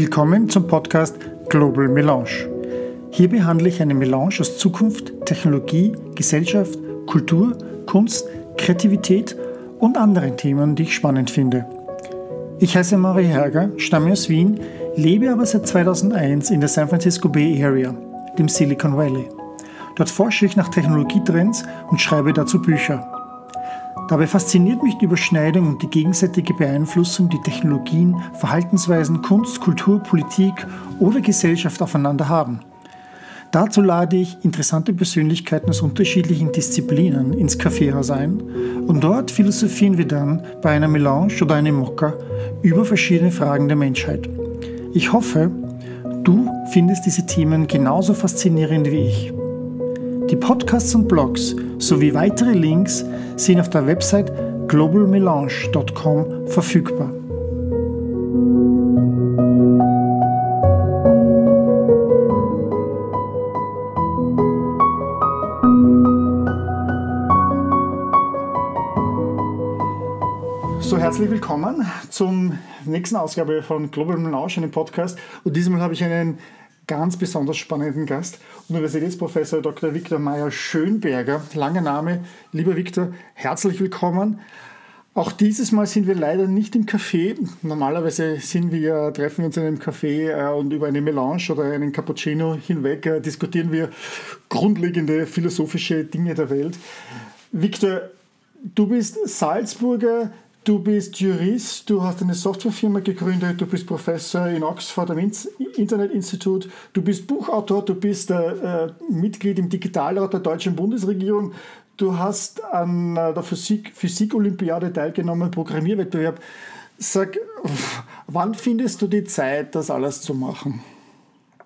Willkommen zum Podcast Global Melange. Hier behandle ich eine Melange aus Zukunft, Technologie, Gesellschaft, Kultur, Kunst, Kreativität und anderen Themen, die ich spannend finde. Ich heiße Marie Herger, stamme aus Wien, lebe aber seit 2001 in der San Francisco Bay Area, dem Silicon Valley. Dort forsche ich nach Technologietrends und schreibe dazu Bücher. Dabei fasziniert mich die Überschneidung und die gegenseitige Beeinflussung, die Technologien, Verhaltensweisen, Kunst, Kultur, Politik oder Gesellschaft aufeinander haben. Dazu lade ich interessante Persönlichkeiten aus unterschiedlichen Disziplinen ins Kaffeehaus ein und dort philosophieren wir dann bei einer Melange oder einem Mokka über verschiedene Fragen der Menschheit. Ich hoffe, du findest diese Themen genauso faszinierend wie ich. Die Podcasts und Blogs sowie weitere Links sind auf der Website globalmelange.com verfügbar. So, herzlich willkommen zum nächsten Ausgabe von Global Melange, einem Podcast. Und diesmal habe ich einen ganz besonders spannenden Gast, Universitätsprofessor Dr. Viktor Meyer-Schönberger. Langer Name. Lieber Viktor, herzlich willkommen. Auch dieses Mal sind wir leider nicht im Café. Normalerweise sind wir, treffen wir uns in einem Café äh, und über eine Melange oder einen Cappuccino hinweg äh, diskutieren wir grundlegende philosophische Dinge der Welt. Viktor, du bist Salzburger Du bist Jurist, du hast eine Softwarefirma gegründet, du bist Professor in Oxford am Internet Institut, du bist Buchautor, du bist äh, Mitglied im Digitalrat der deutschen Bundesregierung, du hast an äh, der Physik, Physik-Olympiade teilgenommen, Programmierwettbewerb. Sag, wann findest du die Zeit, das alles zu machen?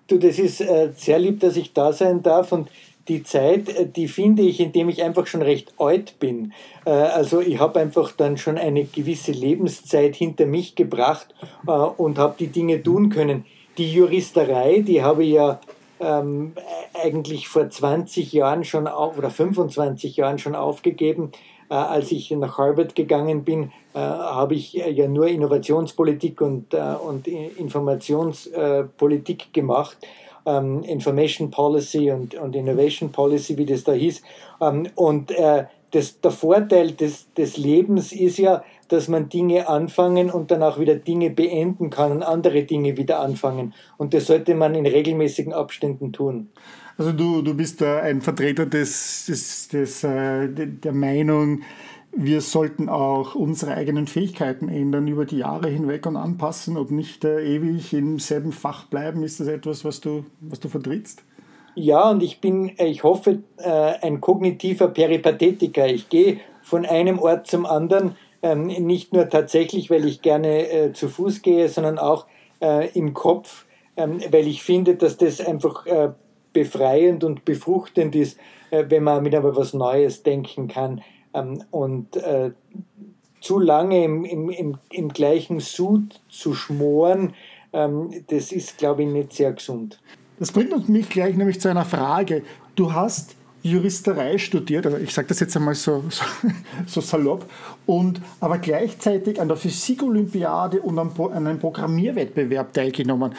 Du, das ist äh, sehr lieb, dass ich da sein darf und die Zeit, äh, die finde ich, indem ich einfach schon recht alt bin. Äh, also ich habe einfach dann schon eine gewisse Lebenszeit hinter mich gebracht äh, und habe die Dinge tun können. Die Juristerei, die habe ich ja ähm, eigentlich vor 20 Jahren schon oder 25 Jahren schon aufgegeben. Als ich nach Harvard gegangen bin, habe ich ja nur Innovationspolitik und Informationspolitik gemacht ähm, Information Policy und, und Innovation Policy, wie das da hieß. Ähm, und äh, das, der Vorteil des, des Lebens ist ja, dass man Dinge anfangen und dann auch wieder Dinge beenden kann und andere Dinge wieder anfangen. Und das sollte man in regelmäßigen Abständen tun. Also du, du bist ein Vertreter des, des, des, äh, der Meinung, wir sollten auch unsere eigenen Fähigkeiten ändern über die Jahre hinweg und anpassen und nicht äh, ewig im selben Fach bleiben. Ist das etwas, was du, was du vertrittst? Ja, und ich bin, äh, ich hoffe, äh, ein kognitiver Peripathetiker. Ich gehe von einem Ort zum anderen, ähm, nicht nur tatsächlich, weil ich gerne äh, zu Fuß gehe, sondern auch äh, im Kopf, ähm, weil ich finde, dass das einfach äh, befreiend und befruchtend ist, wenn man mit etwas Neues denken kann. Ähm, und äh, zu lange im, im, im, im, gleichen Sud zu schmoren, ähm, das ist, glaube ich, nicht sehr gesund. Das bringt mich gleich nämlich zu einer Frage. Du hast Juristerei studiert, also ich sage das jetzt einmal so, so, so, salopp, und aber gleichzeitig an der Physik-Olympiade und an einem Programmierwettbewerb teilgenommen.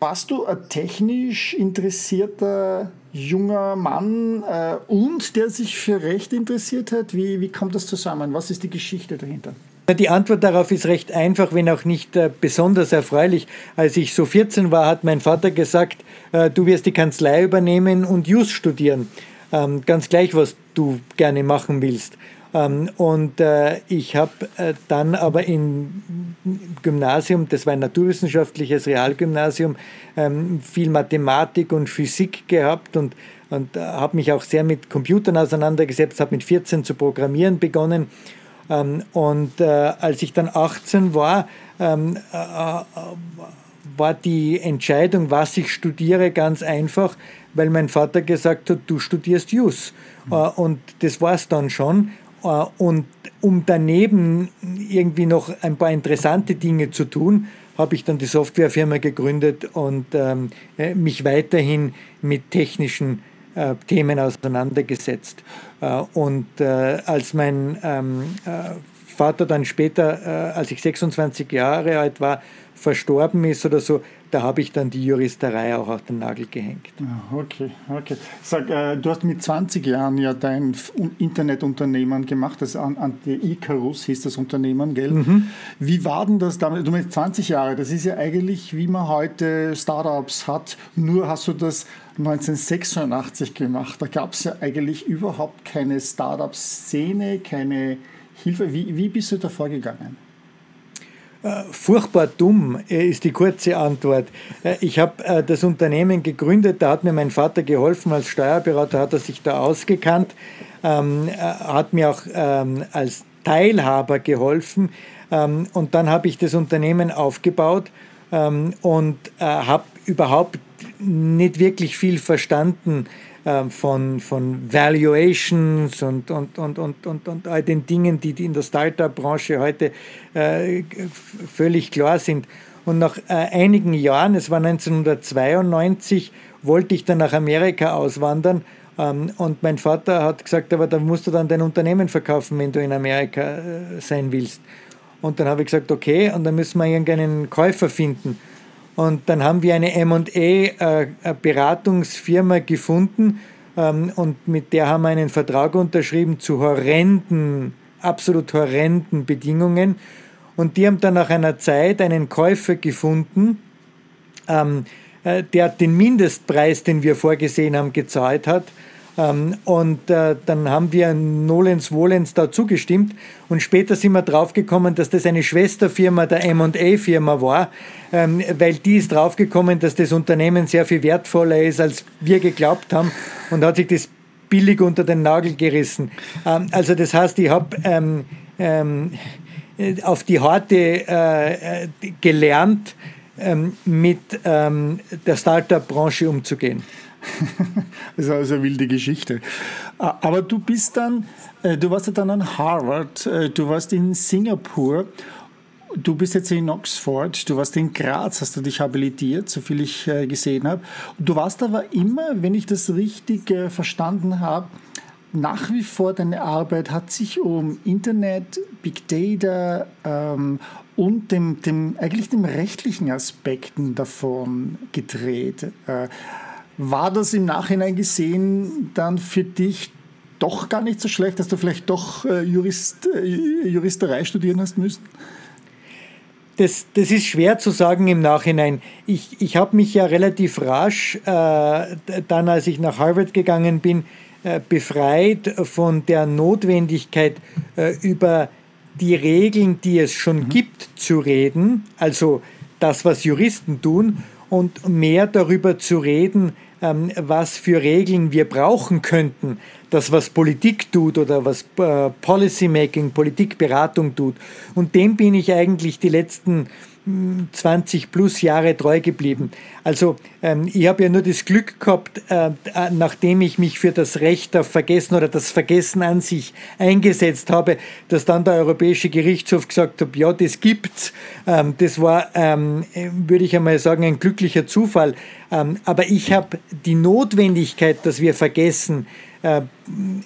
Warst du ein technisch interessierter junger Mann äh, und der sich für Recht interessiert hat? Wie, wie kommt das zusammen? Was ist die Geschichte dahinter? Die Antwort darauf ist recht einfach, wenn auch nicht äh, besonders erfreulich. Als ich so 14 war, hat mein Vater gesagt, äh, du wirst die Kanzlei übernehmen und Jus studieren. Ähm, ganz gleich, was du gerne machen willst. Ähm, und äh, ich habe äh, dann aber im Gymnasium, das war ein naturwissenschaftliches Realgymnasium, ähm, viel Mathematik und Physik gehabt und, und äh, habe mich auch sehr mit Computern auseinandergesetzt, habe mit 14 zu programmieren begonnen. Ähm, und als ich dann 18 war, war die Entscheidung, was ich studiere, ganz einfach, weil mein Vater gesagt hat, du studierst Jus. Mhm. Und das war es dann schon. Äh, und um daneben irgendwie noch ein paar interessante Dinge zu tun, habe ich dann die Softwarefirma gegründet und ähm, äh, mich weiterhin mit technischen äh, Themen auseinandergesetzt. Und als mein ähm, äh, Vater dann später, als ich 26 Jahre alt war, verstorben ist oder so, da habe ich dann die Juristerei auch auf den Nagel gehängt. Okay, okay. Sag, äh, du hast mit 20 Jahren ja dein Internetunternehmen gemacht, das Anti Icarus hieß das Unternehmen, gell? Mhm. Wie war denn das damals? Du meinst 20 Jahre, das ist ja eigentlich, wie man heute Startups hat, nur hast du das 1986 gemacht. Da gab es ja eigentlich überhaupt keine Startup-Szene, keine Hilfe. Wie, wie bist du da vorgegangen? Äh, furchtbar dumm äh, ist die kurze Antwort. Äh, ich habe das Unternehmen gegründet, da hat mir mein Vater geholfen, als Steuerberater hat er sich da ausgekannt, ähm, hat mir auch ähm, als Teilhaber geholfen ähm, und dann habe ich das Unternehmen aufgebaut und habe überhaupt nicht wirklich viel verstanden ähm, von, von Valuations und, und, und, und, und, und all den Dingen, die in der Startup-Branche heute äh, völlig klar sind. Und nach äh, einigen Jahren, es war 1992, wollte ich dann nach Amerika auswandern. Ähm, und mein Vater hat gesagt, aber dann musst du dann dein Unternehmen verkaufen, wenn du in Amerika äh, sein willst. Und dann habe ich gesagt, okay, und dann müssen wir irgendeinen Käufer finden. Und dann haben wir eine MA-Beratungsfirma äh, gefunden ähm, und mit der haben wir einen Vertrag unterschrieben zu horrenden, absolut horrenden Bedingungen. Und die haben dann nach einer Zeit einen Käufer gefunden, ähm, äh, der den Mindestpreis, den wir vorgesehen haben, gezahlt hat. Ähm, und äh, dann haben wir Nolens Wohlens da zugestimmt und später sind wir draufgekommen, dass das eine Schwesterfirma der M&A-Firma war, ähm, weil die ist draufgekommen, dass das Unternehmen sehr viel wertvoller ist, als wir geglaubt haben und hat sich das billig unter den Nagel gerissen. Ähm, also das heißt, ich habe ähm, ähm, auf die Harte äh, gelernt, ähm, mit ähm, der Startup-Branche umzugehen. das ist also eine wilde Geschichte. Aber du bist dann, äh, du warst ja dann an Harvard, äh, du warst in Singapur, du bist jetzt in Oxford, du warst in Graz, hast du dich habilitiert, so viel ich äh, gesehen habe. Du warst aber immer, wenn ich das richtig verstanden habe, nach wie vor deine Arbeit hat sich um Internet, Big Data ähm, und dem, dem, eigentlich dem rechtlichen Aspekten davon gedreht. Äh, war das im Nachhinein gesehen dann für dich doch gar nicht so schlecht, dass du vielleicht doch äh, Jurist, äh, Juristerei studieren hast müssen? Das, das ist schwer zu sagen im Nachhinein. Ich, ich habe mich ja relativ rasch, äh, dann als ich nach Harvard gegangen bin, äh, befreit von der Notwendigkeit, äh, über die Regeln, die es schon mhm. gibt, zu reden, also das, was Juristen tun, und mehr darüber zu reden, ähm, was für Regeln wir brauchen könnten. Das, was Politik tut oder was äh, Policymaking, Politikberatung tut. Und dem bin ich eigentlich die letzten 20 plus Jahre treu geblieben. Also ähm, ich habe ja nur das Glück gehabt, äh, äh, nachdem ich mich für das Recht auf Vergessen oder das Vergessen an sich eingesetzt habe, dass dann der Europäische Gerichtshof gesagt hat, ja, das gibt's. Ähm, das war, ähm, würde ich einmal sagen, ein glücklicher Zufall. Ähm, aber ich habe die Notwendigkeit, dass wir vergessen, äh,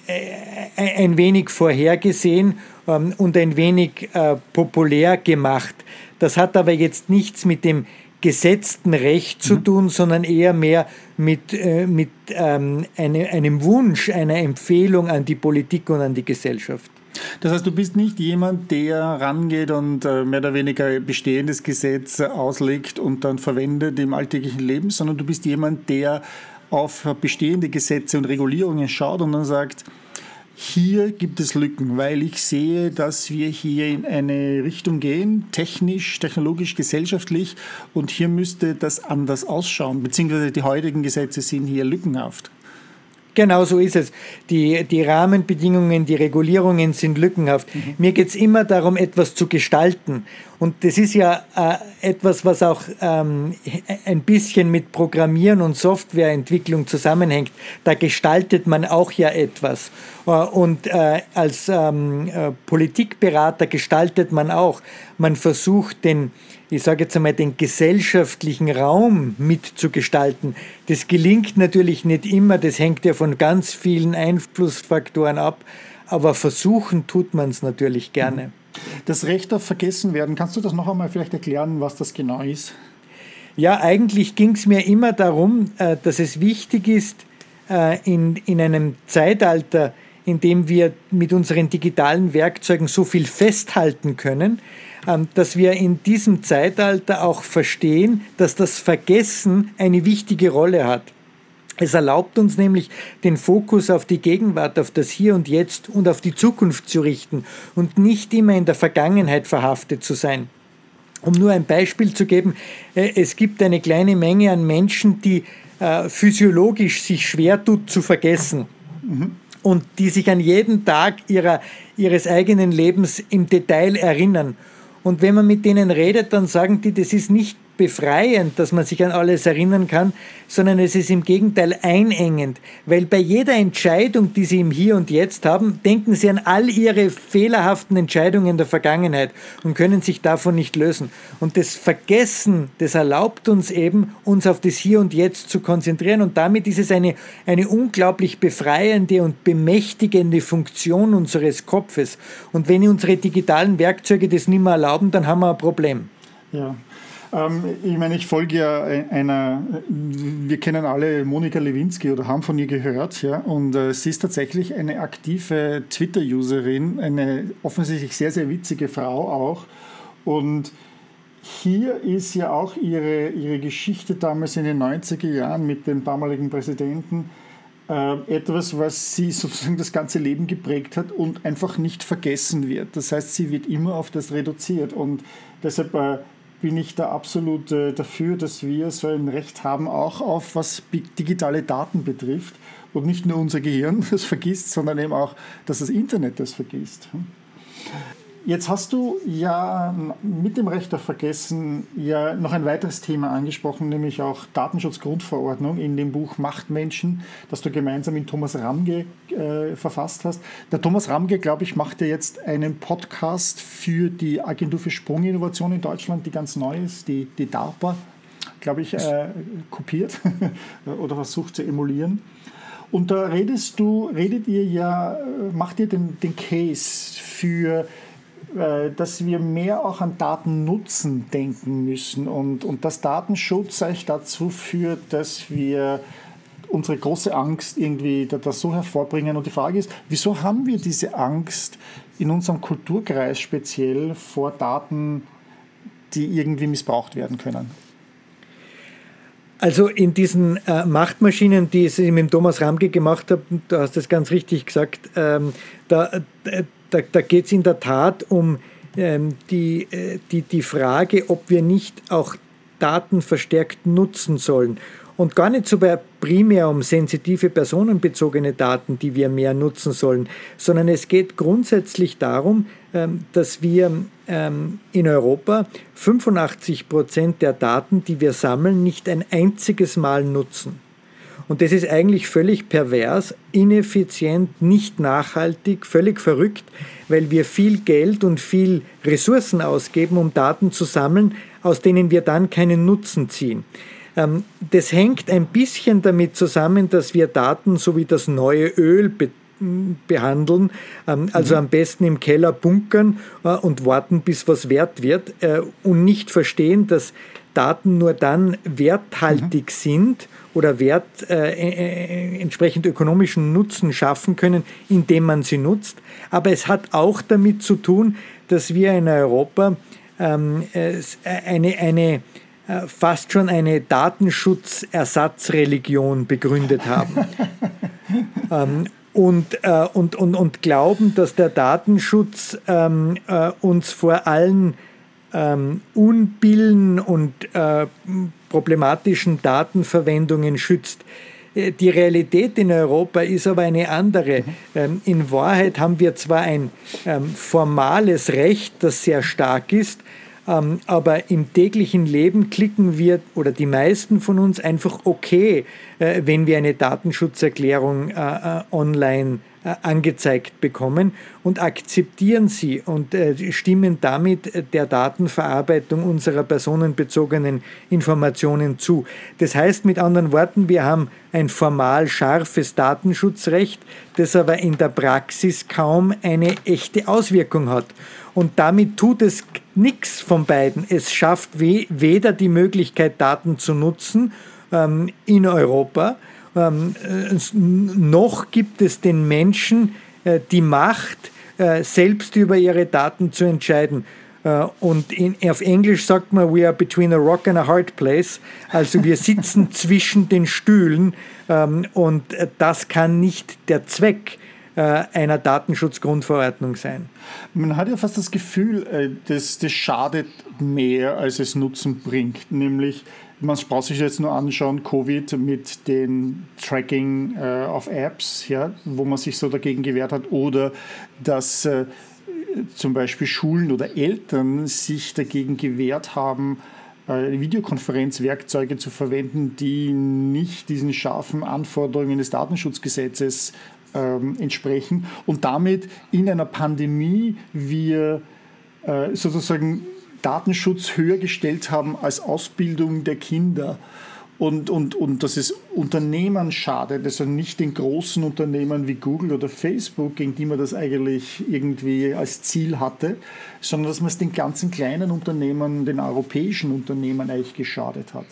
äh ein wenig vorhergesehen ähm, und ein wenig äh, populär gemacht. Das hat aber jetzt nichts mit dem gesetzten Recht zu mhm. tun, sondern eher mehr mit, äh, mit ähm, eine, einem Wunsch, einer Empfehlung an die Politik und an die Gesellschaft. Das heißt, du bist nicht jemand, der rangeht und äh, mehr oder weniger bestehendes Gesetz auslegt und dann verwendet im alltäglichen Leben, sondern du bist jemand, der auf bestehende Gesetze und Regulierungen schaut und dann sagt, hier gibt es Lücken, weil ich sehe, dass wir hier in eine Richtung gehen, technisch, technologisch, gesellschaftlich, und hier müsste das anders ausschauen, beziehungsweise die heutigen Gesetze sind hier lückenhaft. Genau so ist es. Die, die Rahmenbedingungen, die Regulierungen sind lückenhaft. Mhm. Mir geht es immer darum, etwas zu gestalten. Und das ist ja äh, etwas, was auch ähm, ein bisschen mit Programmieren und Softwareentwicklung zusammenhängt. Da gestaltet man auch ja etwas. Äh, und äh, als ähm, äh, Politikberater gestaltet man auch. Man versucht den, ich sage jetzt einmal, den gesellschaftlichen Raum mitzugestalten. Das gelingt natürlich nicht immer, das hängt ja von ganz vielen Einflussfaktoren ab, aber versuchen tut man es natürlich gerne. Das Recht auf Vergessen werden, kannst du das noch einmal vielleicht erklären, was das genau ist? Ja, eigentlich ging es mir immer darum, äh, dass es wichtig ist, äh, in, in einem Zeitalter, in dem wir mit unseren digitalen Werkzeugen so viel festhalten können, dass wir in diesem Zeitalter auch verstehen, dass das Vergessen eine wichtige Rolle hat. Es erlaubt uns nämlich, den Fokus auf die Gegenwart, auf das Hier und Jetzt und auf die Zukunft zu richten und nicht immer in der Vergangenheit verhaftet zu sein. Um nur ein Beispiel zu geben, äh, es gibt eine kleine Menge an Menschen, die äh, physiologisch sich schwer tut zu vergessen mhm. und die sich an jeden Tag ihrer, ihres eigenen Lebens im Detail erinnern. Und wenn man mit denen redet, dann sagen die, das ist nicht befreiend, dass man sich an alles erinnern kann, sondern es ist im Gegenteil einengend, weil bei jeder Entscheidung, die Sie im Hier und Jetzt haben, denken Sie an all Ihre fehlerhaften Entscheidungen der Vergangenheit und können sich davon nicht lösen. Und das Vergessen, das erlaubt uns eben, uns auf das Hier und Jetzt zu konzentrieren und damit ist es eine, eine unglaublich befreiende und bemächtigende Funktion unseres Kopfes. Und wenn unsere digitalen Werkzeuge das nicht mehr erlauben, dann haben wir ein Problem. Ja, ähm, ich meine, ich folge ja einer, wir kennen alle Monika Lewinsky oder haben von ihr gehört, ja, und äh, sie ist tatsächlich eine aktive Twitter-Userin, eine offensichtlich sehr, sehr witzige Frau auch. Und hier ist ja auch ihre, ihre Geschichte damals in den 90er Jahren mit dem damaligen Präsidenten äh, etwas, was sie sozusagen das ganze Leben geprägt hat und einfach nicht vergessen wird. Das heißt, sie wird immer auf das reduziert und deshalb äh, bin ich da absolut äh, dafür, dass wir so ein Recht haben, auch auf was digitale Daten betrifft und nicht nur unser Gehirn das vergisst, sondern eben auch, dass das Internet das vergisst. Jetzt hast du ja mit dem Recht auf Vergessen ja noch ein weiteres Thema angesprochen, nämlich auch Datenschutzgrundverordnung in dem Buch Machtmenschen, das du gemeinsam mit Thomas Ramge äh, verfasst hast. Der Thomas Ramge, glaube ich, macht ja jetzt einen Podcast für die Agentur für Sprunginnovation in Deutschland, die ganz neu ist, die, die DARPA, glaube ich, äh, kopiert oder versucht zu emulieren. Und da redest du, redet ihr ja, macht ihr den, den Case für äh, dass wir mehr auch an Datennutzen denken müssen und, und dass Datenschutz eigentlich dazu führt, dass wir unsere große Angst irgendwie das so hervorbringen. Und die Frage ist, wieso haben wir diese Angst in unserem Kulturkreis speziell vor Daten, die irgendwie missbraucht werden können? Also in diesen äh, Machtmaschinen, die ich mit Thomas Ramke gemacht habe, du hast das ganz richtig gesagt, ähm, da, äh, da, da geht es in der Tat um ähm, die, äh, die, die Frage, ob wir nicht auch Daten verstärkt nutzen sollen. Und gar nicht so primär um sensitive personenbezogene Daten, die wir mehr nutzen sollen, sondern es geht grundsätzlich darum, ähm, dass wir ähm, in Europa 85 Prozent der Daten, die wir sammeln, nicht ein einziges Mal nutzen. Und das ist eigentlich völlig pervers, ineffizient, nicht nachhaltig, völlig verrückt, weil wir viel Geld und viel Ressourcen ausgeben, um Daten zu sammeln, aus denen wir dann keinen Nutzen ziehen. Ähm, das hängt ein bisschen damit zusammen, dass wir Daten so wie das neue Öl behandeln, ähm, also mhm. am besten im Keller bunkern äh, und warten, bis was wert wird äh, und nicht verstehen, dass Daten nur dann werthaltig mhm. sind oder Wert äh, äh, entsprechend ökonomischen Nutzen schaffen können, indem man sie nutzt. Aber es hat auch damit zu tun, dass wir in Europa ähm, äh, eine, eine äh, fast schon eine Datenschutzersatzreligion begründet haben. ähm, und, äh, und, und, und glauben, dass der Datenschutz ähm, äh, uns vor allen ähm, Unbillen und äh, problematischen Datenverwendungen schützt. Äh, die Realität in Europa ist aber eine andere. Ähm, in Wahrheit haben wir zwar ein ähm, formales Recht, das sehr stark ist, ähm, aber im täglichen Leben klicken wir oder die meisten von uns einfach okay, äh, wenn wir eine Datenschutzerklärung äh, online angezeigt bekommen und akzeptieren sie und äh, stimmen damit der Datenverarbeitung unserer personenbezogenen Informationen zu. Das heißt mit anderen Worten, wir haben ein formal scharfes Datenschutzrecht, das aber in der Praxis kaum eine echte Auswirkung hat. Und damit tut es nichts von beiden. Es schafft weder die Möglichkeit, Daten zu nutzen ähm, in Europa, äh, noch gibt es den Menschen äh, die Macht, äh, selbst über ihre Daten zu entscheiden. Und in, auf Englisch sagt man, we are between a rock and a hard place. Also wir sitzen zwischen den Stühlen ähm, und das kann nicht der Zweck einer Datenschutzgrundverordnung sein. Man hat ja fast das Gefühl, dass das schadet mehr, als es Nutzen bringt. Nämlich man braucht sich jetzt nur anschauen, Covid mit dem Tracking äh, auf Apps, ja, wo man sich so dagegen gewehrt hat, oder dass äh, zum Beispiel Schulen oder Eltern sich dagegen gewehrt haben, äh, Videokonferenzwerkzeuge zu verwenden, die nicht diesen scharfen Anforderungen des Datenschutzgesetzes ähm, entsprechen und damit in einer Pandemie wir äh, sozusagen Datenschutz höher gestellt haben als Ausbildung der Kinder. Und, und, und dass es Unternehmen schadet, also nicht den großen Unternehmen wie Google oder Facebook, gegen die man das eigentlich irgendwie als Ziel hatte, sondern dass man es den ganzen kleinen Unternehmen, den europäischen Unternehmen eigentlich geschadet hat.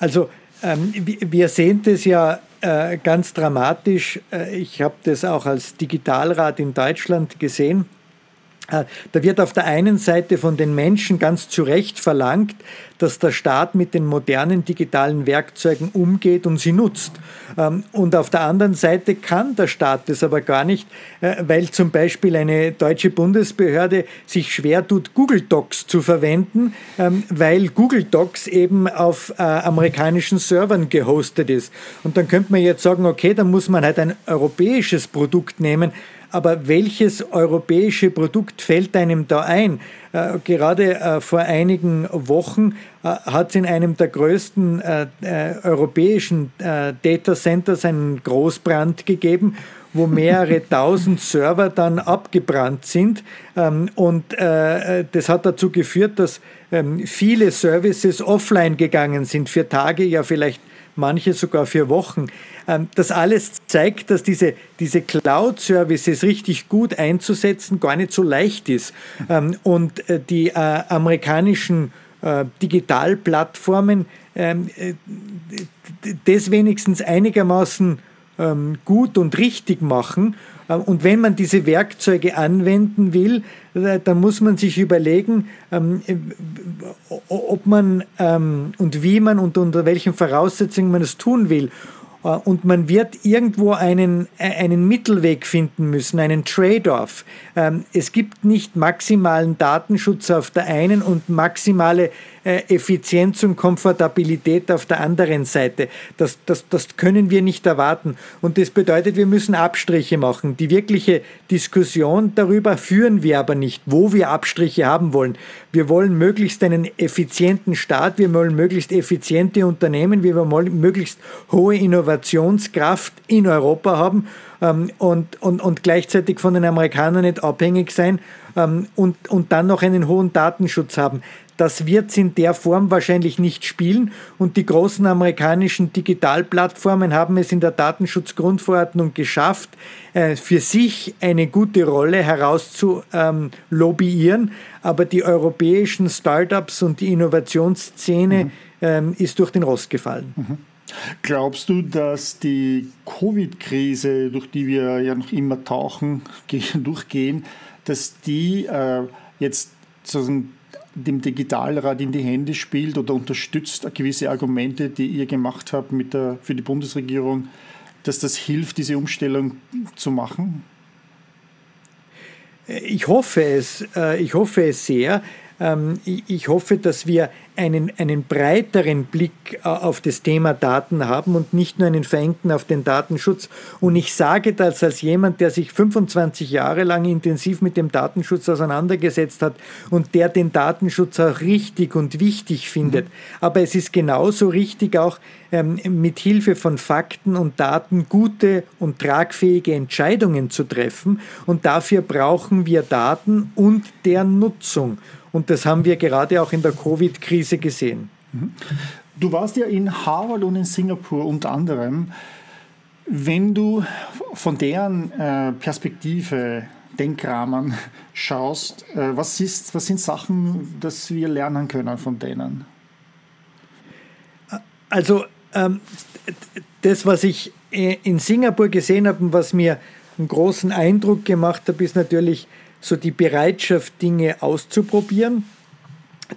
Also ähm, wir sehen das ja äh, ganz dramatisch. Äh, ich habe das auch als Digitalrat in Deutschland gesehen da wird auf der einen Seite von den Menschen ganz zu Recht verlangt, dass der Staat mit den modernen digitalen Werkzeugen umgeht und sie nutzt. Ähm, und auf der anderen Seite kann der Staat das aber gar nicht, äh, weil zum Beispiel eine deutsche Bundesbehörde sich schwer tut, Google Docs zu verwenden, ähm, weil Google Docs eben auf äh, amerikanischen Servern gehostet ist. Und dann könnte man jetzt sagen, okay, dann muss man halt ein europäisches Produkt nehmen aber welches europäische Produkt fällt einem da ein? Äh, gerade äh, vor einigen Wochen äh, hat es in einem der größten äh, äh, europäischen äh, Data Centers einen Großbrand gegeben wo mehrere tausend Server dann abgebrannt sind. Ähm, und das hat dazu geführt, dass ähm, viele Services offline gegangen sind, für Tage, ja vielleicht manche sogar für Wochen. Ähm, das alles zeigt, dass diese, diese Cloud-Services richtig gut einzusetzen gar nicht so leicht ist. Ähm, und äh, die äh, amerikanischen äh, Digitalplattformen ähm, das wenigstens einigermaßen gut und richtig machen. Und wenn man diese Werkzeuge anwenden will, dann muss man sich überlegen, ob man und wie man und unter welchen Voraussetzungen man es tun will. Äh, und man wird irgendwo einen, äh, einen Mittelweg finden müssen, einen Trade-off. Ähm, es gibt nicht maximalen Datenschutz auf der einen und maximale äh, Effizienz und Komfortabilität auf der anderen Seite. Das, das, das können wir nicht erwarten. Und das bedeutet, wir müssen Abstriche machen. Die wirkliche Diskussion darüber führen wir aber nicht, wo wir Abstriche haben wollen. Wir wollen möglichst einen effizienten Staat, wir wollen möglichst effiziente Unternehmen, wir wollen möglichst hohe Innovationskraft in Europa haben ähm, und, und, und gleichzeitig von den Amerikanern nicht abhängig sein ähm, und, und dann noch einen hohen Datenschutz haben. Das wird es in der Form wahrscheinlich nicht spielen und die großen amerikanischen Digitalplattformen haben es in der Datenschutzgrundverordnung geschafft, äh, für sich eine gute Rolle herauszulobbyieren, aber die europäischen Startups und die Innovationsszene mhm. Ähm, ist durch den Rost gefallen. Mhm. Glaubst du, dass die Covid-Krise, durch die wir ja noch immer tauchen, durchgehen, dass die äh, jetzt sozusagen dem Digitalrat in die Hände spielt oder unterstützt gewisse Argumente, die ihr gemacht habt mit der, für die Bundesregierung, dass das hilft, diese Umstellung zu machen? Ich hoffe es, äh, ich hoffe es sehr. Ähm, ich hoffe, dass wir einen, einen breiteren Blick äh, auf das Thema Daten haben und nicht nur einen verengten auf den Datenschutz. Und ich sage das als jemand, der sich 25 Jahre lang intensiv mit dem Datenschutz auseinandergesetzt hat und der den Datenschutz auch richtig und wichtig findet. Mhm. Aber es ist genauso richtig auch ähm, mit Hilfe von Fakten und Daten gute und tragfähige Entscheidungen zu treffen. Und dafür brauchen wir Daten und deren Nutzung. Und das haben wir gerade auch in der Covid-Krise gesehen. Mhm. Du warst ja in Harvard und in Singapur unter anderem. Wenn du von deren äh, Perspektive Denkrahmen schaust, äh, was, ist, was sind Sachen, dass wir lernen können von denen? Also ähm, das, was ich äh, in Singapur gesehen habe und was mir einen großen Eindruck gemacht hat, ist natürlich so die Bereitschaft, Dinge auszuprobieren,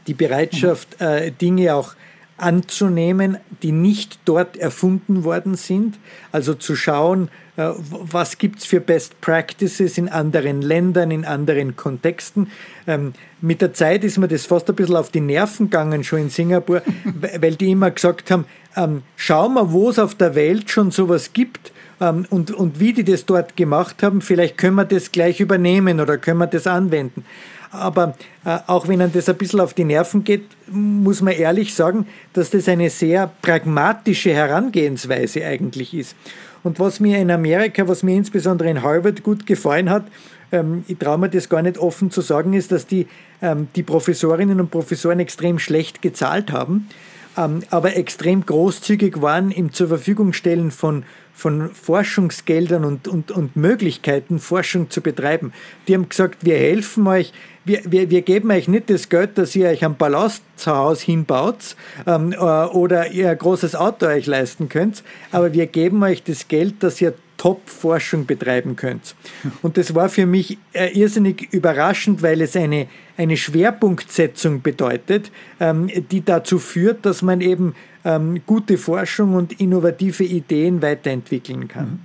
die Bereitschaft, äh, Dinge auch anzunehmen, die nicht dort erfunden worden sind. Also zu schauen, äh, was gibt es für Best Practices in anderen Ländern, in anderen Kontexten. Ähm, mit der Zeit ist mir das fast ein bisschen auf die Nerven gegangen, schon in Singapur, weil die immer gesagt haben, ähm, schau mal, wo es auf der Welt schon sowas gibt und, und wie die das dort gemacht haben, vielleicht können wir das gleich übernehmen oder können wir das anwenden. Aber äh, auch wenn einem das ein bisschen auf die Nerven geht, muss man ehrlich sagen, dass das eine sehr pragmatische Herangehensweise eigentlich ist. Und was mir in Amerika, was mir insbesondere in Harvard gut gefallen hat, ähm, ich traue mir das gar nicht offen zu sagen, ist, dass die, ähm, die Professorinnen und Professoren extrem schlecht gezahlt haben, ähm, aber extrem großzügig waren im Zur Verfügung stellen von von Forschungsgeldern und, und, und Möglichkeiten, Forschung zu betreiben. Die haben gesagt, wir helfen euch, wir, wir, wir geben euch nicht das Geld, dass ihr euch ein Palast zu Hause hinbaut ähm, äh, oder ihr ein großes Auto euch leisten könnt, aber wir geben euch das Geld, dass ihr Top-Forschung betreiben könnt. Und das war für mich äh, irrsinnig überraschend, weil es eine, eine Schwerpunktsetzung bedeutet, ähm, die dazu führt, dass man eben ähm, gute Forschung und innovative Ideen weiterentwickeln kann.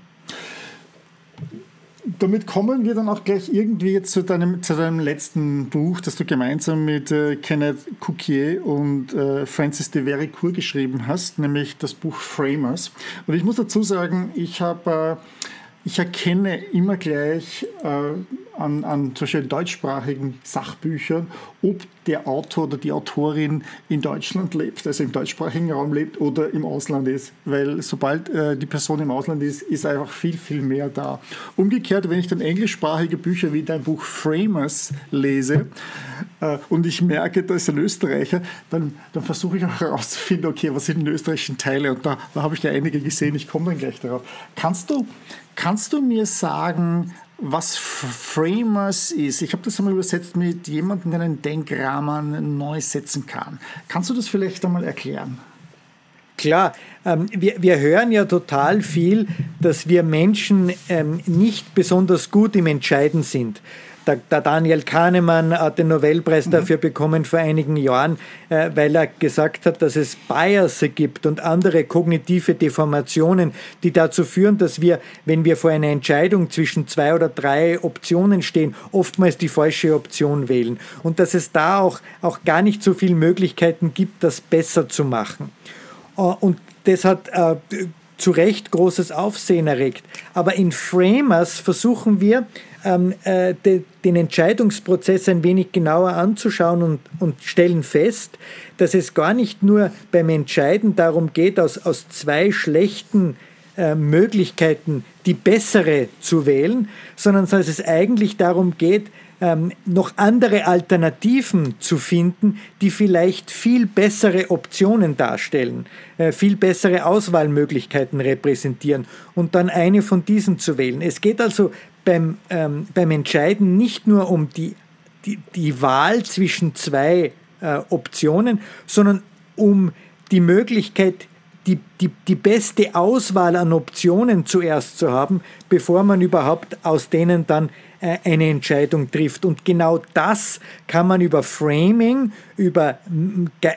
Damit kommen wir dann auch gleich irgendwie jetzt zu deinem, zu deinem letzten Buch, das du gemeinsam mit äh, Kenneth Couquier und äh, Francis de Vericourt geschrieben hast, nämlich das Buch Framers. Und ich muss dazu sagen, ich habe äh, ich erkenne immer gleich äh, an, an solchen deutschsprachigen Sachbüchern, ob der Autor oder die Autorin in Deutschland lebt, also im deutschsprachigen Raum lebt oder im Ausland ist. Weil sobald äh, die Person im Ausland ist, ist einfach viel, viel mehr da. Umgekehrt, wenn ich dann englischsprachige Bücher wie dein Buch Framers lese äh, und ich merke, da ist ein Österreicher, dann, dann versuche ich auch herauszufinden, okay, was sind die österreichischen Teile? Und da, da habe ich ja einige gesehen, ich komme dann gleich darauf. Kannst du, kannst du mir sagen, was Framers ist. Ich habe das einmal übersetzt mit jemandem, der einen Denkrahmen neu setzen kann. Kannst du das vielleicht einmal erklären? Klar, ähm, wir, wir hören ja total viel, dass wir Menschen ähm, nicht besonders gut im Entscheiden sind. Der, der, Daniel Kahnemann hat den Nobelpreis mhm. dafür bekommen vor einigen Jahren, äh, weil er gesagt hat, dass es Bias gibt und andere kognitive Deformationen, die dazu führen, dass wir, wenn wir vor einer Entscheidung zwischen zwei oder drei Optionen stehen, oftmals die falsche Option wählen. Und dass es da auch, auch gar nicht so viele Möglichkeiten gibt, das besser zu machen. Äh, und das hat äh, zu Recht großes Aufsehen erregt. Aber in Framers versuchen wir, ähm, äh, de, den Entscheidungsprozess ein wenig genauer anzuschauen und, und stellen fest, dass es gar nicht nur beim Entscheiden darum geht, aus, aus zwei schlechten äh, Möglichkeiten die bessere zu wählen, sondern dass es eigentlich darum geht, ähm, noch andere Alternativen zu finden, die vielleicht viel bessere Optionen darstellen, äh, viel bessere Auswahlmöglichkeiten repräsentieren und dann eine von diesen zu wählen. Es geht also beim, ähm, beim Entscheiden nicht nur um die, die, die Wahl zwischen zwei äh, Optionen, sondern um die Möglichkeit, die, die, die beste Auswahl an Optionen zuerst zu haben, bevor man überhaupt aus denen dann eine Entscheidung trifft. Und genau das kann man über Framing, über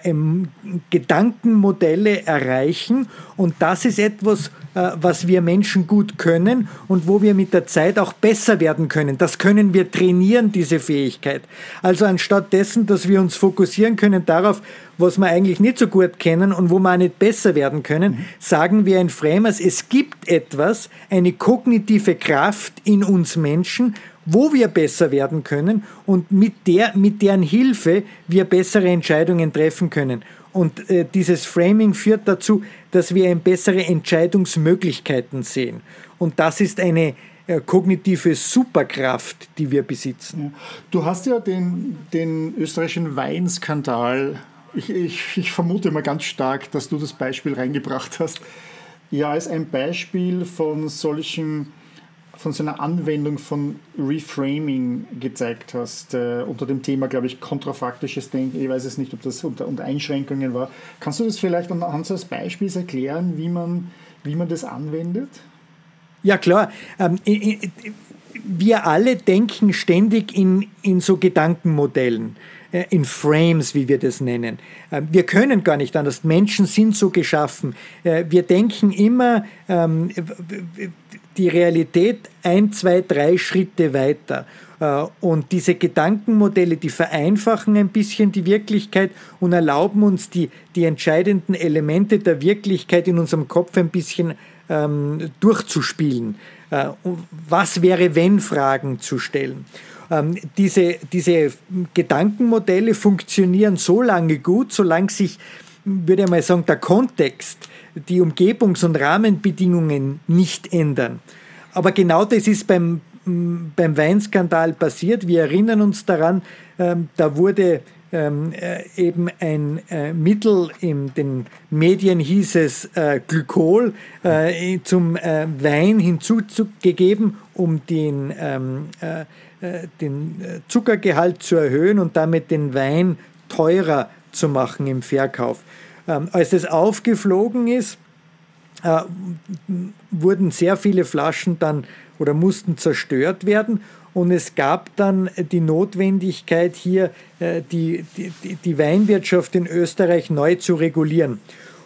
ähm, Gedankenmodelle erreichen. Und das ist etwas, äh, was wir Menschen gut können und wo wir mit der Zeit auch besser werden können. Das können wir trainieren, diese Fähigkeit. Also anstatt dessen, dass wir uns fokussieren können darauf, was wir eigentlich nicht so gut kennen und wo wir auch nicht besser werden können, mhm. sagen wir ein Framers, es gibt etwas, eine kognitive Kraft in uns Menschen, wo wir besser werden können und mit, der, mit deren Hilfe wir bessere Entscheidungen treffen können. Und äh, dieses Framing führt dazu, dass wir bessere Entscheidungsmöglichkeiten sehen. Und das ist eine äh, kognitive Superkraft, die wir besitzen. Du hast ja den, den österreichischen Weinskandal, ich, ich, ich vermute mal ganz stark, dass du das Beispiel reingebracht hast, ja als ein Beispiel von solchen von so einer Anwendung von Reframing gezeigt hast, äh, unter dem Thema, glaube ich, kontrafaktisches Denken. Ich weiß es nicht, ob das unter, unter Einschränkungen war. Kannst du das vielleicht anhand eines Beispiels erklären, wie man, wie man das anwendet? Ja, klar. Ähm, wir alle denken ständig in, in so Gedankenmodellen äh, in Frames, wie wir das nennen. Ähm, wir können gar nicht anders. Menschen sind so geschaffen. Äh, wir denken immer, ähm, die Realität ein, zwei, drei Schritte weiter. Äh, und diese Gedankenmodelle, die vereinfachen ein bisschen die Wirklichkeit und erlauben uns, die, die entscheidenden Elemente der Wirklichkeit in unserem Kopf ein bisschen ähm, durchzuspielen. Äh, was wäre, wenn Fragen zu stellen. Ähm, diese, diese Gedankenmodelle funktionieren so lange gut, solange sich, würde ich mal sagen, der Kontext die Umgebungs- und Rahmenbedingungen nicht ändern. Aber genau das ist beim, beim Weinskandal passiert. Wir erinnern uns daran, ähm, da wurde ähm, äh, eben ein äh, Mittel, in den Medien hieß es äh, Glykol, äh, zum äh, Wein hinzugegeben, um den, ähm, äh, den Zuckergehalt zu erhöhen und damit den Wein teurer zu machen im Verkauf. Ähm, als es aufgeflogen ist, äh, wurden sehr viele Flaschen dann oder mussten zerstört werden. Und es gab dann die Notwendigkeit, hier äh, die, die, die Weinwirtschaft in Österreich neu zu regulieren.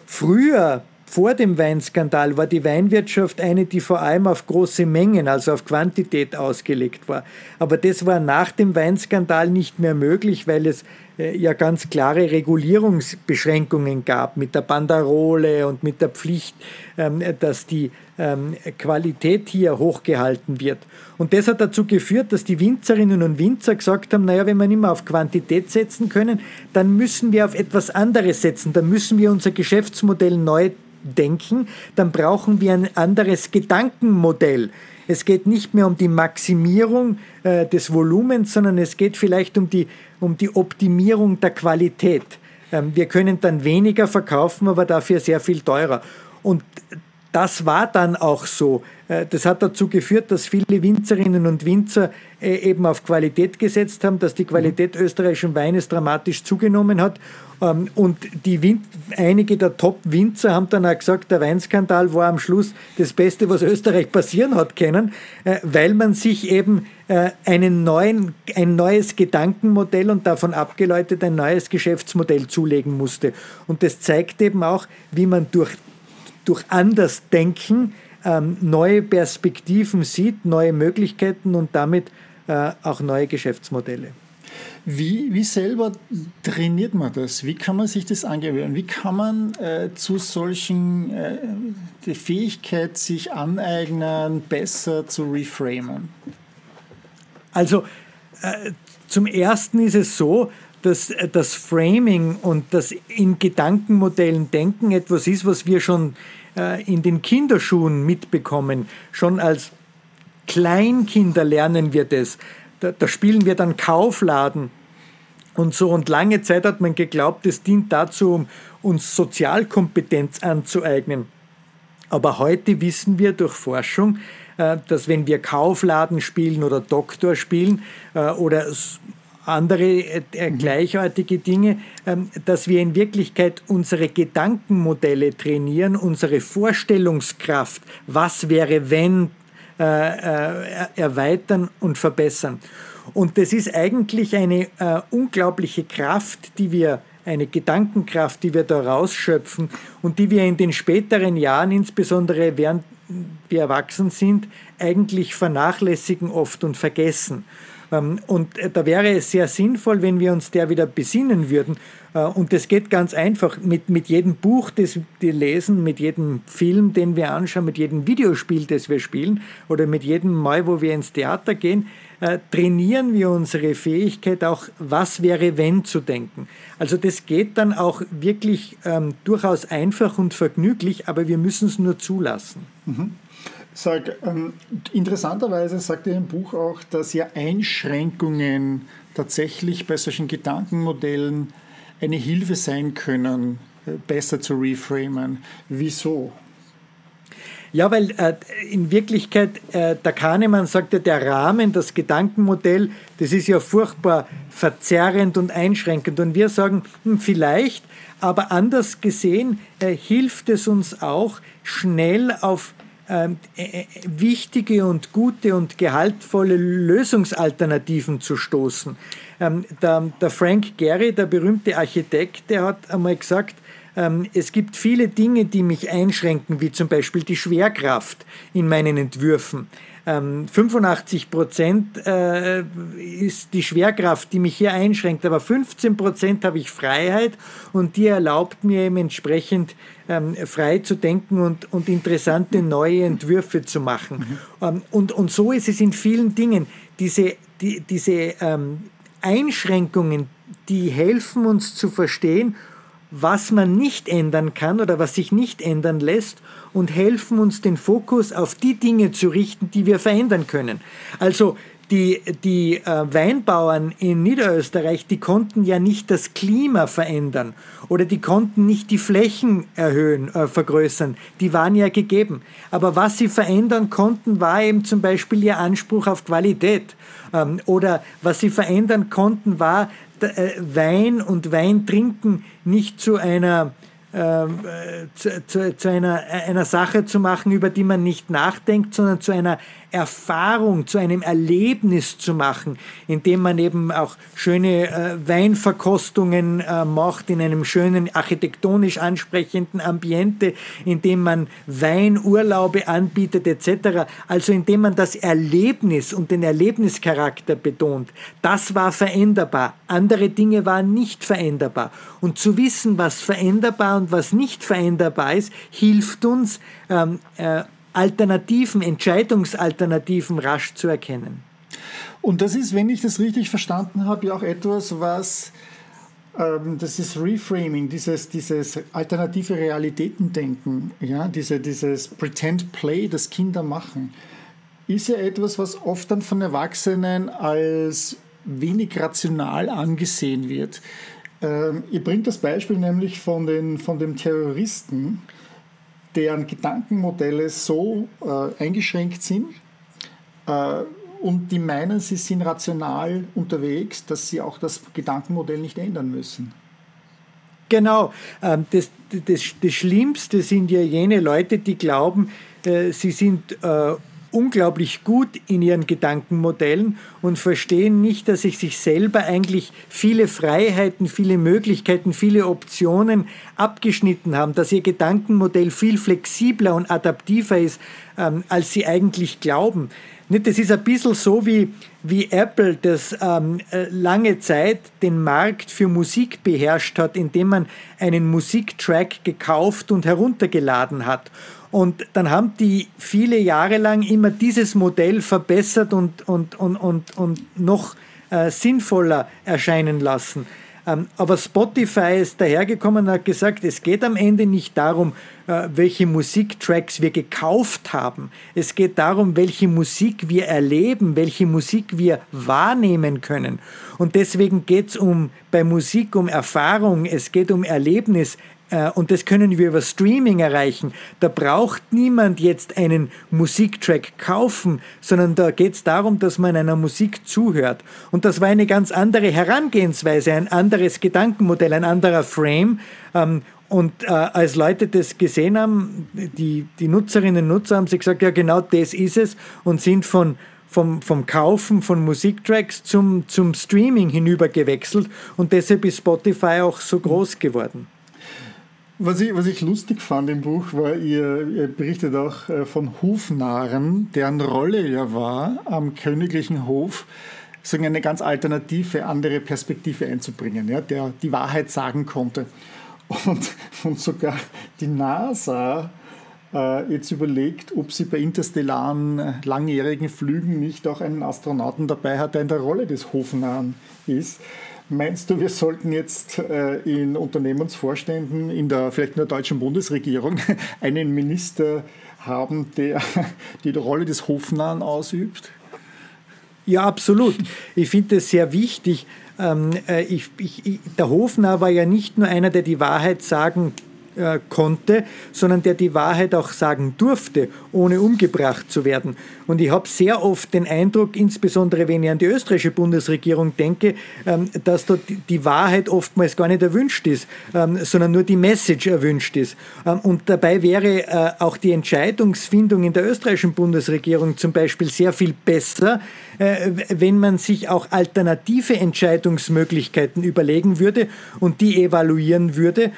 Früher vor dem Weinskandal war die Weinwirtschaft eine, die vor allem auf große Mengen, also auf Quantität ausgelegt war. Aber das war nach dem Weinskandal nicht mehr möglich, weil es ja ganz klare Regulierungsbeschränkungen gab mit der Banderole und mit der Pflicht, ähm, dass die ähm, Qualität hier hochgehalten wird. Und das hat dazu geführt, dass die Winzerinnen und Winzer gesagt haben, naja, wenn wir nicht mehr auf Quantität setzen können, dann müssen wir auf etwas anderes setzen, dann müssen wir unser Geschäftsmodell neu denken, dann brauchen wir ein anderes Gedankenmodell. Es geht nicht mehr um die Maximierung äh, des Volumens, sondern es geht vielleicht um die, um die Optimierung der Qualität. Ähm, wir können dann weniger verkaufen, aber dafür sehr viel teurer. Und das war dann auch so. Äh, das hat dazu geführt, dass viele Winzerinnen und Winzer äh, eben auf Qualität gesetzt haben, dass die Qualität österreichischen Weines dramatisch zugenommen hat. Ähm, und die Win einige der Top-Winzer haben dann auch gesagt, der Weinskandal war am Schluss das Beste, was Österreich passieren hat können, äh, weil man sich eben einen neuen, ein neues Gedankenmodell und davon abgeleitet ein neues Geschäftsmodell zulegen musste. Und das zeigt eben auch, wie man durch durch Andersdenken ähm, neue Perspektiven sieht, neue Möglichkeiten und damit äh, auch neue Geschäftsmodelle. Wie, wie selber trainiert man das? Wie kann man sich das angewöhnen? Wie kann man äh, zu solchen äh, die Fähigkeit sich aneignen, besser zu reframen? Also äh, zum ersten ist es so, dass äh, das Framing und das in Gedankenmodellen denken etwas ist, was wir schon in den Kinderschuhen mitbekommen. Schon als Kleinkinder lernen wir das. Da, da spielen wir dann Kaufladen und so. Und lange Zeit hat man geglaubt, es dient dazu, um uns Sozialkompetenz anzueignen. Aber heute wissen wir durch Forschung, äh, dass wenn wir Kaufladen spielen oder Doktor spielen oder andere äh, äh, gleichartige Dinge, ähm, dass wir in Wirklichkeit unsere Gedankenmodelle trainieren, unsere Vorstellungskraft, was wäre wenn, äh, äh, erweitern und verbessern. Und das ist eigentlich eine äh, unglaubliche Kraft, die wir eine Gedankenkraft, die wir da rausschöpfen und die wir in den späteren Jahren, insbesondere während wir erwachsen sind, eigentlich vernachlässigen oft und vergessen. Ähm, und äh, da wäre es sehr sinnvoll, wenn wir uns der wieder besinnen würden. Äh, und das geht ganz einfach mit, mit jedem Buch, das wir lesen, mit jedem Film, den wir anschauen, mit jedem Videospiel, das wir spielen oder mit jedem Mal, wo wir ins Theater gehen, äh, trainieren wir unsere Fähigkeit auch, was wäre wenn zu denken. Also das geht dann auch wirklich ähm, durchaus einfach und vergnüglich, aber wir müssen es nur zulassen. Mhm. Sag, ähm, interessanterweise sagt er im Buch auch, dass ja Einschränkungen tatsächlich bei solchen Gedankenmodellen eine Hilfe sein können, äh, besser zu reframen. Wieso? Ja, weil äh, in Wirklichkeit äh, der Kahnemann sagte, der Rahmen, das Gedankenmodell, das ist ja furchtbar verzerrend und einschränkend. Und wir sagen, hm, vielleicht, aber anders gesehen äh, hilft es uns auch, schnell auf wichtige und gute und gehaltvolle Lösungsalternativen zu stoßen. Ähm, der, der Frank Gehry, der berühmte Architekt, der hat einmal gesagt, ähm, es gibt viele Dinge, die mich einschränken, wie zum Beispiel die Schwerkraft in meinen Entwürfen. 85 ähm, Prozent äh, ist die Schwerkraft, die mich hier einschränkt, aber 15 Prozent habe ich Freiheit und die erlaubt mir eben entsprechend ähm, frei zu denken und, und interessante neue Entwürfe zu machen. Mhm. und, und so ist es in vielen Dingen. Diese, die, diese Einschränkungen, die helfen uns zu verstehen, was man nicht ändern kann oder was sich nicht ändern lässt und helfen uns den Fokus auf die Dinge zu richten, die wir verändern können. Also die, die äh, Weinbauern in Niederösterreich, die konnten ja nicht das Klima verändern oder die konnten nicht die Flächen erhöhen, äh, vergrößern. Die waren ja gegeben. Aber was sie verändern konnten, war eben zum Beispiel ihr Anspruch auf Qualität. Ähm, oder was sie verändern konnten, war Wein und Wein trinken nicht zu einer ähm, äh, zu, zu, zu, einer, einer Sache zu machen, über die man nicht nachdenkt, sondern zu einer Erfahrung, zu einem Erlebnis zu machen, indem man eben auch schöne äh, Weinverkostungen äh, macht in einem schönen architektonisch ansprechenden Ambiente, indem man Weinurlaube anbietet etc. Also indem man das Erlebnis und den Erlebnischarakter betont. Das war veränderbar. Andere Dinge waren nicht veränderbar. Und zu wissen, was veränderbar und was nicht veränderbar ist, hilft uns, ähm, äh, Alternativen, Entscheidungsalternativen rasch zu erkennen. Und das ist, wenn ich das richtig verstanden habe, ja auch etwas, was ähm, das ist Reframing, dieses, dieses alternative Realitätendenken, ja, diese, dieses Pretend Play, das Kinder machen, ist ja etwas, was oft dann von Erwachsenen als wenig rational angesehen wird. Ähm, ihr bringt das Beispiel nämlich von, den, von dem Terroristen, deren Gedankenmodelle so äh, eingeschränkt sind äh, und die meinen, sie sind rational unterwegs, dass sie auch das Gedankenmodell nicht ändern müssen. Genau, ähm, das, das, das Schlimmste sind ja jene Leute, die glauben, äh, sie sind äh, unglaublich gut in ihren Gedankenmodellen und verstehen nicht, dass sich sich selber eigentlich viele Freiheiten, viele Möglichkeiten, viele Optionen abgeschnitten haben, dass ihr Gedankenmodell viel flexibler und adaptiver ist, ähm, als sie eigentlich glauben. Das ist ein bisschen so wie, wie Apple, das ähm, äh, lange Zeit den Markt für Musik beherrscht hat, indem man einen Musiktrack gekauft und heruntergeladen hat. Und dann haben die viele Jahre lang immer dieses Modell verbessert und, und, und, und, und noch äh, sinnvoller erscheinen lassen. Ähm, aber Spotify ist dahergekommen und hat gesagt, es geht am Ende nicht darum, äh, welche Musiktracks wir gekauft haben. Es geht darum, welche Musik wir erleben, welche Musik wir wahrnehmen können. Und deswegen geht es um, bei Musik um Erfahrung, es geht um Erlebnis, und das können wir über Streaming erreichen. Da braucht niemand jetzt einen Musiktrack kaufen, sondern da geht es darum, dass man einer Musik zuhört. Und das war eine ganz andere Herangehensweise, ein anderes Gedankenmodell, ein anderer Frame. Ähm, und äh, als Leute das gesehen haben, die, die Nutzerinnen und Nutzer haben sie gesagt, ja genau das ist es und sind von vom, vom Kaufen von Musiktracks zum, zum Streaming hinüber gewechselt und deshalb ist Spotify auch so groß geworden. Was ich, was ich lustig fand im Buch, war, ihr, ihr berichtet auch äh, von Hofnarren, deren Rolle ja war, am königlichen Hof eine ganz alternative, andere Perspektive einzubringen, ja, der die Wahrheit sagen konnte. Und, und sogar die NASA äh, jetzt überlegt, ob sie bei interstellaren äh, langjährigen Flügen nicht auch einen Astronauten dabei hat, der in der Rolle des Hofnarren ist. Meinst du, wir sollten jetzt äh, in Unternehmensvorständen, in der, vielleicht in der deutschen Bundesregierung, einen Minister haben, der die Rolle des Hofnarren ausübt? Ja, absolut. Ich finde es sehr wichtig. Ähm, ich, ich, der Hofnarr war ja nicht nur einer, der die Wahrheit sagen äh, konnte, sondern der die Wahrheit auch sagen durfte, ohne umgebracht zu werden. Und ich habe sehr oft den Eindruck, insbesondere wenn ich an die österreichische Bundesregierung denke, ähm, dass dort die Wahrheit oftmals gar nicht erwünscht ist, ähm, sondern nur die Message erwünscht ist. Ähm, und dabei wäre äh, auch die Entscheidungsfindung in der österreichischen Bundesregierung zum Beispiel sehr viel besser, äh, wenn man sich auch alternative Entscheidungsmöglichkeiten überlegen würde und die evaluieren würde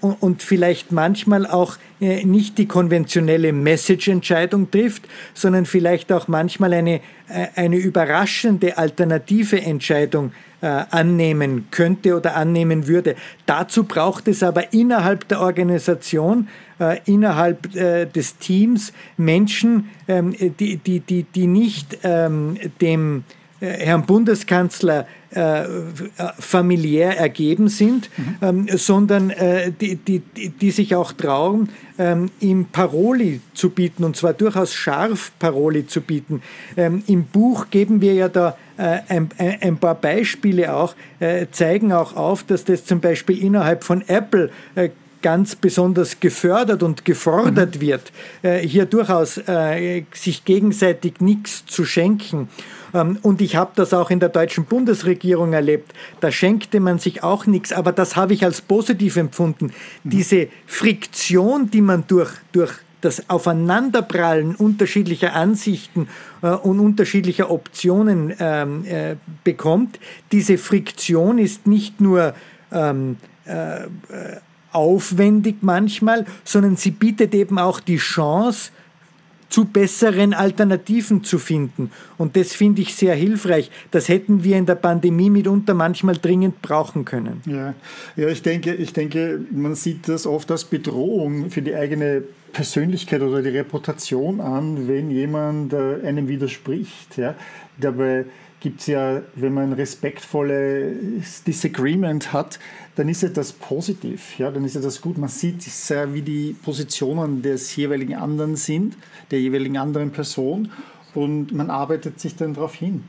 und vielleicht manchmal auch äh, nicht die konventionelle Message-Entscheidung trifft, sondern vielleicht auch manchmal eine, äh, eine überraschende alternative Entscheidung äh, annehmen könnte oder annehmen würde. Dazu braucht es aber innerhalb der Organisation, innerhalb des Teams Menschen, ähm, die, die, die, die nicht ähm, dem Herrn Bundeskanzler äh, familiär ergeben sind, mhm. ähm, sondern äh, die, die, die sich auch trauen, ähm, ihm Paroli zu bieten, und zwar durchaus scharf Paroli zu bieten. Ähm, Im Buch geben wir ja da äh, ein, ein, paar Beispiele auch, äh, zeigen auch auf, dass das zum Beispiel innerhalb von Apple äh, ganz besonders gefördert und gefordert mhm. wird, hier durchaus sich gegenseitig nichts zu schenken. Ähm, und ich habe das auch in der deutschen Bundesregierung erlebt. Da schenkte man sich auch nichts, aber das habe ich als positiv empfunden. Mhm. Diese Friktion, die man durch, durch das Aufeinanderprallen unterschiedlicher Ansichten äh, und unterschiedlicher Optionen ähm, äh, bekommt, diese Friktion ist nicht nur ähm, äh, aufwendig manchmal, sondern sie bietet eben auch die Chance, zu besseren Alternativen zu finden. Und das finde ich sehr hilfreich. Das hätten wir in der Pandemie mitunter manchmal dringend brauchen können. Ja, ja ich, denke, ich denke, man sieht das oft als Bedrohung für die eigene Persönlichkeit oder die Reputation an, wenn jemand äh, einem widerspricht. Ja. Dabei gibt es ja, wenn man respektvolles Disagreement hat, dann ist ja das positiv, ja, dann ist ja das gut. Man sieht sehr, wie die Positionen des jeweiligen anderen sind, der jeweiligen anderen Person und man arbeitet sich dann darauf hin.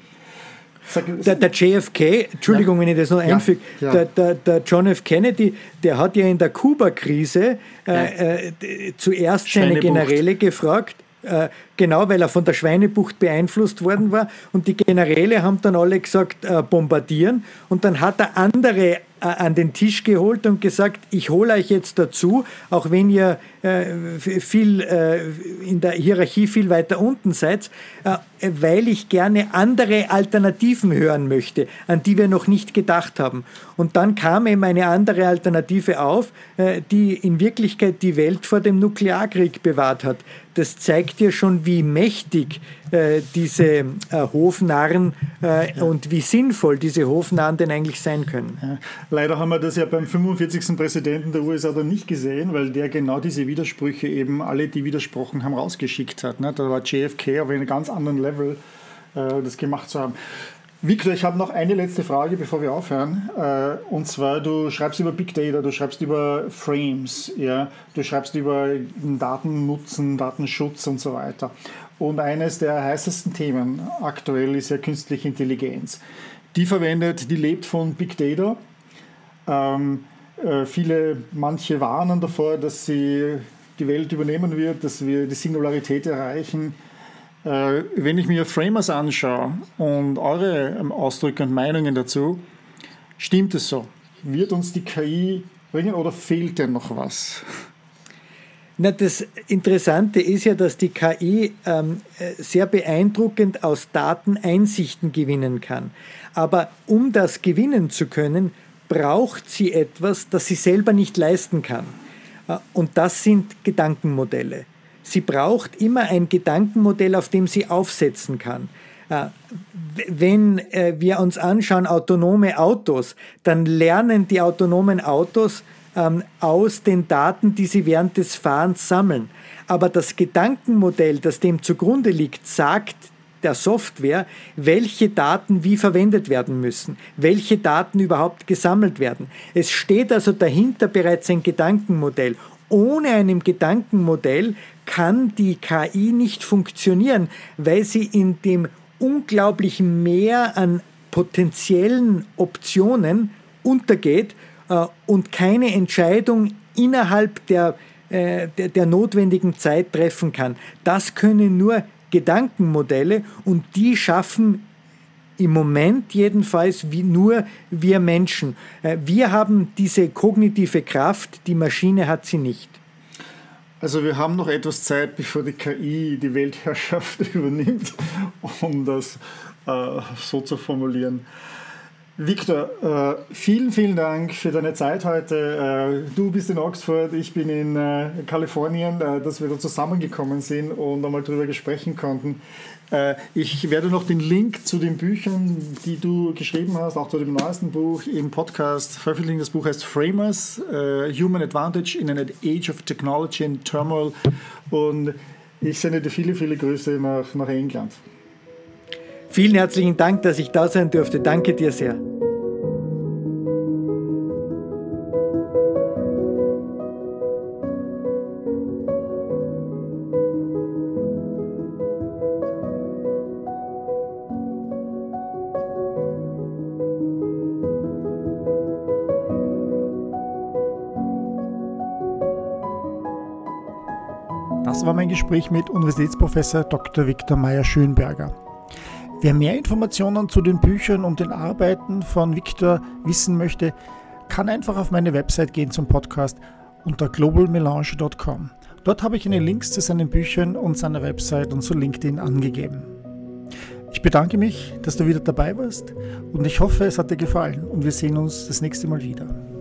Sag, der, der, JFK, Entschuldigung, ja. wenn ich das noch einfüge, ja, ja. der, der, der, John F. Kennedy, der hat ja in der Kuba-Krise äh, äh, zuerst seine Generäle gefragt, äh, genau weil er von der Schweinebucht beeinflusst worden war. Und die Generäle haben dann alle gesagt, äh, bombardieren. Und dann hat er andere äh, an den Tisch geholt und gesagt, ich hole euch jetzt dazu, auch wenn ihr äh, viel äh, in der Hierarchie viel weiter unten seid, äh, weil ich gerne andere Alternativen hören möchte, an die wir noch nicht gedacht haben. Und dann kam eben eine andere Alternative auf, äh, die in Wirklichkeit die Welt vor dem Nuklearkrieg bewahrt hat. Das zeigt ja schon, wie mächtig äh, diese äh, Hofnarren äh, ja. und wie sinnvoll diese Hofnarren denn eigentlich sein können. Ja. Leider haben wir das ja beim 45. Präsidenten der USA dann nicht gesehen, weil der genau diese Widersprüche eben alle, die widersprochen haben, rausgeschickt hat. Ne? Da war JFK auf einem ganz anderen Level, das gemacht zu haben. Victor, ich habe noch eine letzte Frage, bevor wir aufhören. Und zwar, du schreibst über Big Data, du schreibst über Frames, ja, du schreibst über Datennutzen, Datenschutz und so weiter. Und eines der heißesten Themen aktuell ist ja künstliche Intelligenz. Die verwendet, die lebt von Big Data. Ähm, äh, viele, manche warnen davor, dass sie die Welt übernehmen wird, dass wir die Singularität erreichen. Äh, wenn ich mir Framers anschaue und eure ähm, Ausdrücke und Meinungen dazu, stimmt es so? Wird uns die KI bringen oder fehlt denn noch was? Na, das Interessante ist ja, dass die KI ähm, sehr beeindruckend aus Daten Einsichten gewinnen kann. Aber um das gewinnen zu können, braucht sie etwas, das sie selber nicht leisten kann. Äh, und das sind Gedankenmodelle. Sie braucht immer ein Gedankenmodell, auf dem sie aufsetzen kann. Äh, wenn äh, wir uns anschauen, autonome Autos, dann lernen die autonomen Autos ähm, aus den Daten, die sie während des Fahrens sammeln. Aber das Gedankenmodell, das dem zugrunde liegt, sagt der Software, welche Daten wie verwendet werden müssen, welche Daten überhaupt gesammelt werden. Es steht also dahinter bereits ein Gedankenmodell. Ohne einem Gedankenmodell kann die KI nicht funktionieren, weil sie in dem unglaublichen Mehr an potenziellen Optionen untergeht äh, und keine Entscheidung innerhalb der, äh, der, der notwendigen Zeit treffen kann. Das können nur Gedankenmodelle und die schaffen im Moment jedenfalls wie nur wir Menschen. Äh, wir haben diese kognitive Kraft, die Maschine hat sie nicht. Also wir haben noch etwas Zeit, bevor die KI die Weltherrschaft übernimmt, um das äh, so zu formulieren. Victor, äh, vielen, vielen Dank für deine Zeit heute. Äh, du bist in Oxford, ich bin in äh, Kalifornien, dass wir da zusammengekommen sind und einmal darüber sprechen konnten. Ich werde noch den Link zu den Büchern, die du geschrieben hast, auch zu dem neuesten Buch im Podcast veröffentlichen. Das Buch heißt Framers, Human Advantage in an Age of Technology and Turmoil. Und ich sende dir viele, viele Grüße nach, nach England. Vielen herzlichen Dank, dass ich da sein durfte. Danke dir sehr. Das war mein Gespräch mit Universitätsprofessor Dr. Viktor Meyer-Schönberger. Wer mehr Informationen zu den Büchern und den Arbeiten von Victor wissen möchte, kann einfach auf meine Website gehen zum Podcast unter globalmelange.com. Dort habe ich Ihnen Links zu seinen Büchern und seiner Website und zu LinkedIn angegeben. Ich bedanke mich, dass du wieder dabei warst und ich hoffe, es hat dir gefallen und wir sehen uns das nächste Mal wieder.